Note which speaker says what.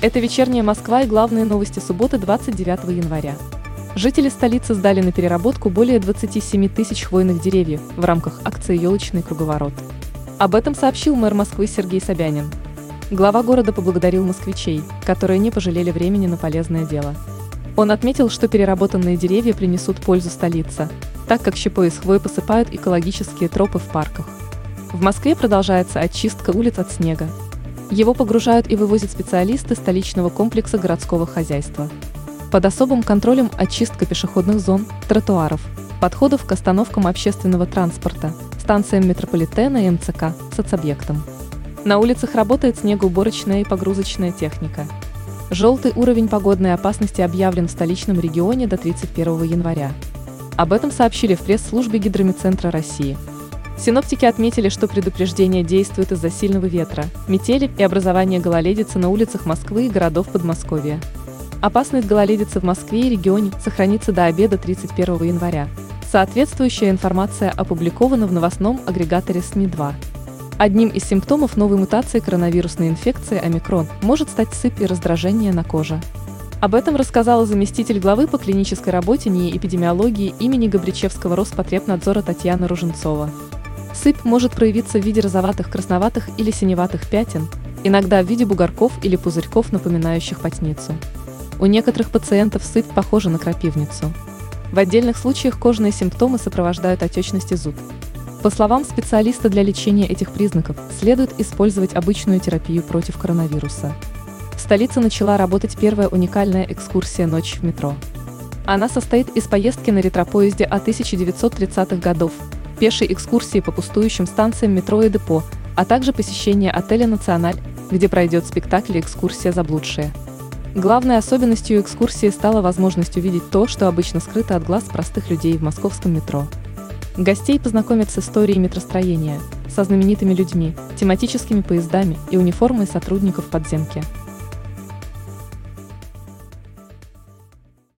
Speaker 1: Это вечерняя Москва и главные новости субботы 29 января. Жители столицы сдали на переработку более 27 тысяч хвойных деревьев в рамках акции «Елочный круговорот». Об этом сообщил мэр Москвы Сергей Собянин. Глава города поблагодарил москвичей, которые не пожалели времени на полезное дело. Он отметил, что переработанные деревья принесут пользу столице, так как щепой из хвои посыпают экологические тропы в парках. В Москве продолжается очистка улиц от снега, его погружают и вывозят специалисты столичного комплекса городского хозяйства. Под особым контролем очистка пешеходных зон, тротуаров, подходов к остановкам общественного транспорта, станциям метрополитена и МЦК, соцобъектам. На улицах работает снегоуборочная и погрузочная техника. Желтый уровень погодной опасности объявлен в столичном регионе до 31 января. Об этом сообщили в пресс-службе Гидромедцентра России. Синоптики отметили, что предупреждение действует из-за сильного ветра, метели и образования гололедицы на улицах Москвы и городов Подмосковья. Опасность гололедицы в Москве и регионе сохранится до обеда 31 января. Соответствующая информация опубликована в новостном агрегаторе СМИ-2. Одним из симптомов новой мутации коронавирусной инфекции омикрон может стать сыпь и раздражение на коже. Об этом рассказала заместитель главы по клинической работе НИИ эпидемиологии имени Габричевского Роспотребнадзора Татьяна Руженцова. Сыпь может проявиться в виде розоватых, красноватых или синеватых пятен, иногда в виде бугорков или пузырьков, напоминающих потницу. У некоторых пациентов сыпь похожа на крапивницу. В отдельных случаях кожные симптомы сопровождают отечность и зуд. По словам специалиста, для лечения этих признаков следует использовать обычную терапию против коронавируса. В столице начала работать первая уникальная экскурсия «Ночь в метро». Она состоит из поездки на ретропоезде от 1930-х годов, пешей экскурсии по пустующим станциям метро и депо, а также посещение отеля «Националь», где пройдет спектакль «Экскурсия заблудшие». Главной особенностью экскурсии стала возможность увидеть то, что обычно скрыто от глаз простых людей в московском метро. Гостей познакомят с историей метростроения, со знаменитыми людьми, тематическими поездами и униформой сотрудников подземки –